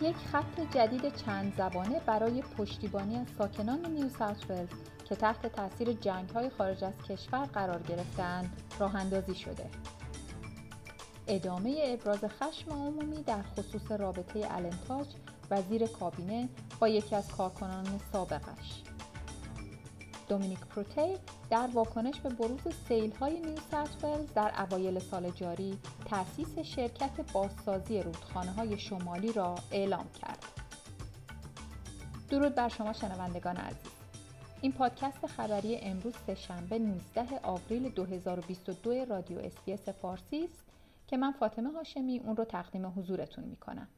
یک خط جدید چند زبانه برای پشتیبانی از ساکنان نیو ساوت ولز که تحت تاثیر جنگ های خارج از کشور قرار گرفتند راه اندازی شده. ادامه ابراز خشم عمومی در خصوص رابطه النتاج وزیر کابینه با یکی از کارکنان سابقش دومینیک پروتی در واکنش به بروز سیل های نیو ولز در اوایل سال جاری تأسیس شرکت بازسازی رودخانه های شمالی را اعلام کرد. درود بر شما شنوندگان عزیز. این پادکست خبری امروز سهشنبه 19 آوریل 2022 رادیو SBS فارسی است که من فاطمه هاشمی اون رو تقدیم حضورتون می کنم.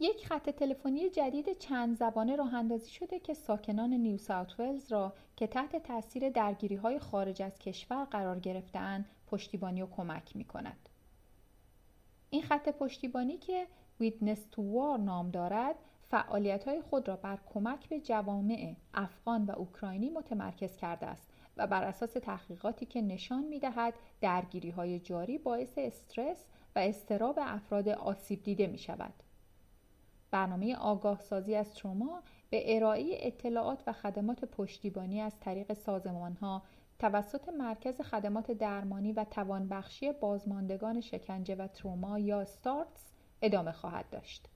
یک خط تلفنی جدید چند زبانه راه اندازی شده که ساکنان نیو ساوت ولز را که تحت تاثیر درگیری های خارج از کشور قرار گرفتهاند پشتیبانی و کمک می کند. این خط پشتیبانی که ویدنس تو وار نام دارد فعالیت های خود را بر کمک به جوامع افغان و اوکراینی متمرکز کرده است و بر اساس تحقیقاتی که نشان می دهد درگیری های جاری باعث استرس و استراب افراد آسیب دیده می شود. برنامه آگاه سازی از تروما به ارائه اطلاعات و خدمات پشتیبانی از طریق سازمان ها توسط مرکز خدمات درمانی و توانبخشی بازماندگان شکنجه و تروما یا ستارتس ادامه خواهد داشت.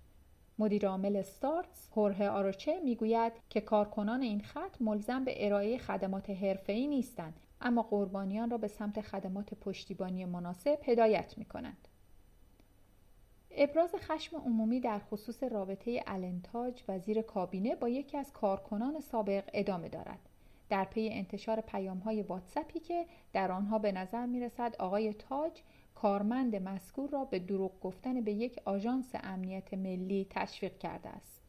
مدیر عامل ستارتس هوره آروچه می‌گوید که کارکنان این خط ملزم به ارائه خدمات حرفه‌ای نیستند اما قربانیان را به سمت خدمات پشتیبانی مناسب هدایت می کنند. ابراز خشم عمومی در خصوص رابطه النتاج وزیر کابینه با یکی از کارکنان سابق ادامه دارد. در پی انتشار پیام های واتسپی که در آنها به نظر می رسد آقای تاج کارمند مذکور را به دروغ گفتن به یک آژانس امنیت ملی تشویق کرده است.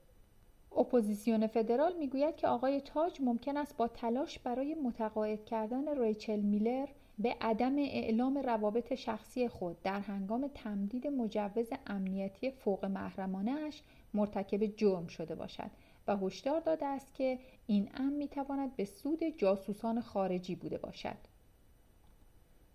اپوزیسیون فدرال می‌گوید که آقای تاج ممکن است با تلاش برای متقاعد کردن ریچل میلر به عدم اعلام روابط شخصی خود در هنگام تمدید مجوز امنیتی فوق محرمانه اش مرتکب جرم شده باشد و هشدار داده است که این امر می‌تواند به سود جاسوسان خارجی بوده باشد.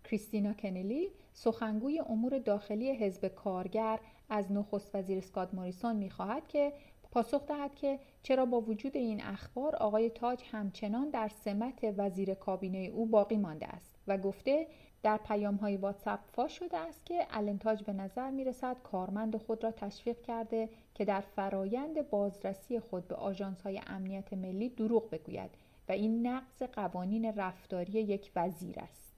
کریستینا کنلی سخنگوی امور داخلی حزب کارگر از نخست وزیر اسکات موریسون می‌خواهد که پاسخ دهد که چرا با وجود این اخبار آقای تاج همچنان در سمت وزیر کابینه او باقی مانده است و گفته در پیام های واتساپ فاش شده است که النتاج به نظر می رسد کارمند خود را تشویق کرده که در فرایند بازرسی خود به آژانس های امنیت ملی دروغ بگوید و این نقض قوانین رفتاری یک وزیر است.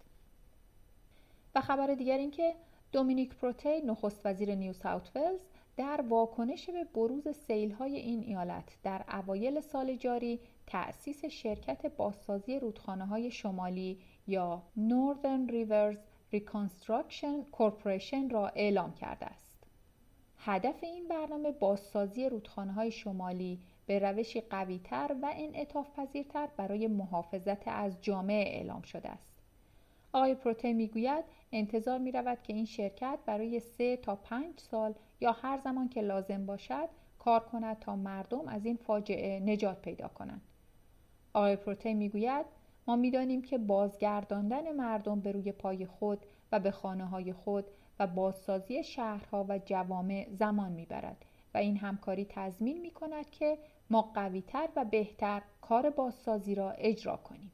و خبر دیگر این که دومینیک پروتی نخست وزیر نیو ساوت ولز در واکنش به بروز سیل های این ایالت در اوایل سال جاری تأسیس شرکت بازسازی رودخانه های شمالی یا Northern Rivers Reconstruction Corporation را اعلام کرده است. هدف این برنامه بازسازی رودخانه های شمالی به روشی قویتر و انعطاف پذیرتر برای محافظت از جامعه اعلام شده است. آقای پروته می‌گوید انتظار می رود که این شرکت برای سه تا پنج سال یا هر زمان که لازم باشد کار کند تا مردم از این فاجعه نجات پیدا کنند. آقای پروته می‌گوید ما می‌دانیم که بازگرداندن مردم به روی پای خود و به خانه های خود و بازسازی شهرها و جوامع زمان می‌برد و این همکاری تضمین می کند که ما قویتر و بهتر کار بازسازی را اجرا کنیم.